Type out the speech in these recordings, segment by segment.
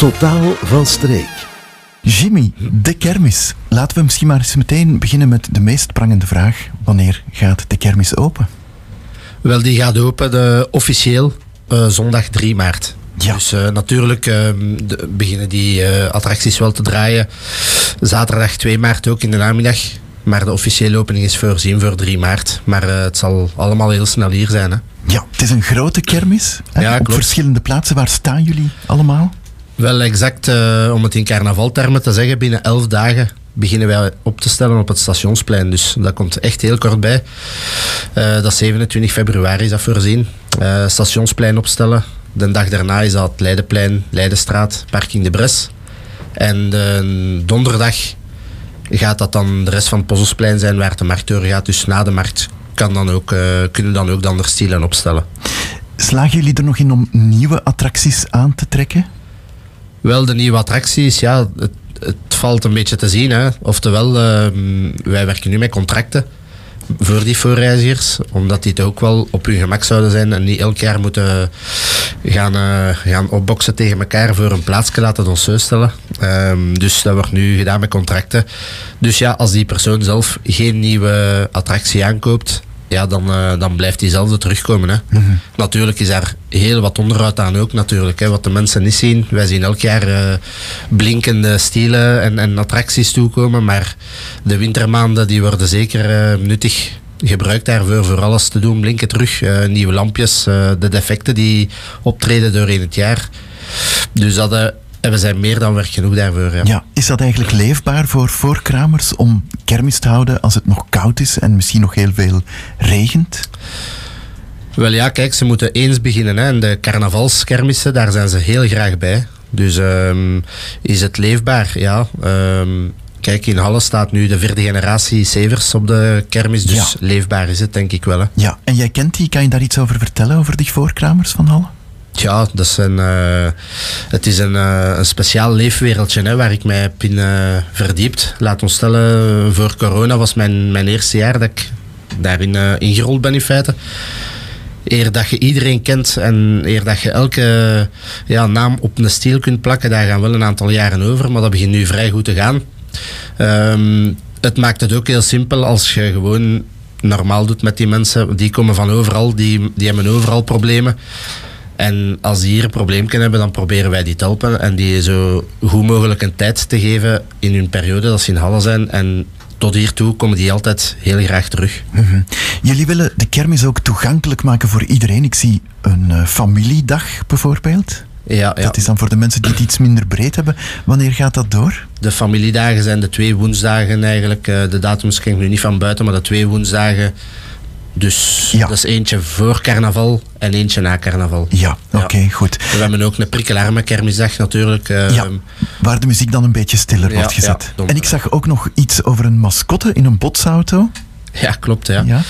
Totaal van streek. Jimmy, de kermis. Laten we misschien maar eens meteen beginnen met de meest prangende vraag. Wanneer gaat de kermis open? Wel, die gaat open de, officieel uh, zondag 3 maart. Ja. Dus uh, natuurlijk uh, de, beginnen die attracties wel te draaien. Zaterdag 2 maart ook in de namiddag. Maar de officiële opening is voorzien voor 3 maart. Maar het zal allemaal heel snel hier zijn. Hè. Ja, het is een grote kermis. Hè? Ja, Op verschillende plaatsen. Waar staan jullie allemaal? Wel exact, uh, om het in carnavaltermen te zeggen, binnen 11 dagen beginnen wij op te stellen op het stationsplein. Dus dat komt echt heel kort bij. Uh, dat is 27 februari is dat voorzien. Uh, stationsplein opstellen. De dag daarna is dat Leidenplein, Leidenstraat, Parking de Bres. En de donderdag gaat dat dan de rest van het Pozzelsplein zijn waar de markt gaat. Dus na de markt kan dan ook, kunnen dan ook de andere stielen opstellen. Slagen jullie er nog in om nieuwe attracties aan te trekken? Wel, de nieuwe attracties, ja, het, het valt een beetje te zien. Hè. Oftewel, uh, wij werken nu met contracten voor die voorreizigers, omdat die het ook wel op hun gemak zouden zijn en niet elk jaar moeten gaan, uh, gaan opboksen tegen elkaar voor een plaatsje laten ons stellen. Um, dus dat wordt nu gedaan met contracten. Dus ja, als die persoon zelf geen nieuwe attractie aankoopt, ja, dan, uh, dan blijft diezelfde terugkomen. Hè. Mm -hmm. Natuurlijk is daar heel wat onderhoud aan ook, natuurlijk. Hè, wat de mensen niet zien. Wij zien elk jaar uh, blinkende stielen en, en attracties toekomen, maar de wintermaanden die worden zeker uh, nuttig gebruikt daarvoor voor alles te doen. Blinken terug, nieuwe lampjes, de defecten die optreden doorheen het jaar. Dus dat en we zijn meer dan werk genoeg daarvoor. Ja. ja. is dat eigenlijk leefbaar voor voorkramers om kermis te houden als het nog koud is en misschien nog heel veel regent? Wel ja, kijk, ze moeten eens beginnen. Hè. En de carnavalskermissen, daar zijn ze heel graag bij. Dus um, is het leefbaar? Ja. Um, kijk, in Halle staat nu de vierde generatie Severs op de kermis. Dus ja. leefbaar is het, denk ik wel. Hè. Ja, en jij kent die. Kan je daar iets over vertellen, over die voorkramers van Halle? Ja, dat een, uh, het is een, uh, een speciaal leefwereldje hè, waar ik mij heb in uh, verdiept. Laat ons stellen, voor corona was mijn, mijn eerste jaar dat ik daarin ingerold ben in feite. Eer dat je iedereen kent en eer dat je elke ja, naam op een stiel kunt plakken, daar gaan wel een aantal jaren over, maar dat begint nu vrij goed te gaan. Um, het maakt het ook heel simpel als je gewoon normaal doet met die mensen. Die komen van overal, die, die hebben overal problemen. En als die hier een probleem kunnen hebben, dan proberen wij die te helpen en die zo goed mogelijk een tijd te geven in hun periode dat ze in Halle zijn. En tot hiertoe komen die altijd heel graag terug. -hmm. Jullie willen de kermis ook toegankelijk maken voor iedereen. Ik zie een uh, familiedag bijvoorbeeld. Ja, ja. Dat is dan voor de mensen die het iets minder breed hebben. Wanneer gaat dat door? De familiedagen zijn de twee woensdagen eigenlijk. De datums ken ik nu niet van buiten, maar de twee woensdagen dus ja. dat is eentje voor carnaval en eentje na carnaval. Ja, oké, okay, ja. goed. We hebben ook een prikkelarme kermisdag natuurlijk. Uh, ja, waar de muziek dan een beetje stiller wordt gezet. en ik zag ook nog iets over een mascotte in een botsauto. Ja, klopt. Ja. ja.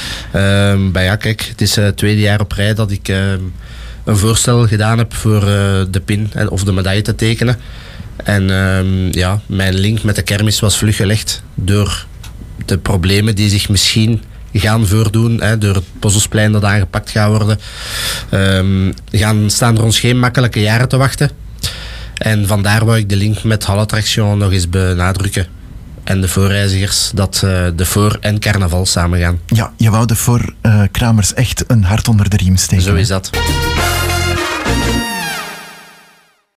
Um, maar ja, kijk, het is het uh, tweede jaar op rij dat ik um, een voorstel gedaan heb voor uh, de pin of de medaille te tekenen. En um, ja, mijn link met de kermis was vlug gelegd door de problemen die zich misschien gaan voordoen. Hè, door het Pozzelsplein dat aangepakt gaat worden. Um, gaan, staan er ons geen makkelijke jaren te wachten. En vandaar wou ik de link met Hallattraction nog eens benadrukken. En de voorreizigers dat uh, de voor- en carnaval samen gaan. Ja, je wou de voorkramers uh, echt een hart onder de riem steken. Zo is dat.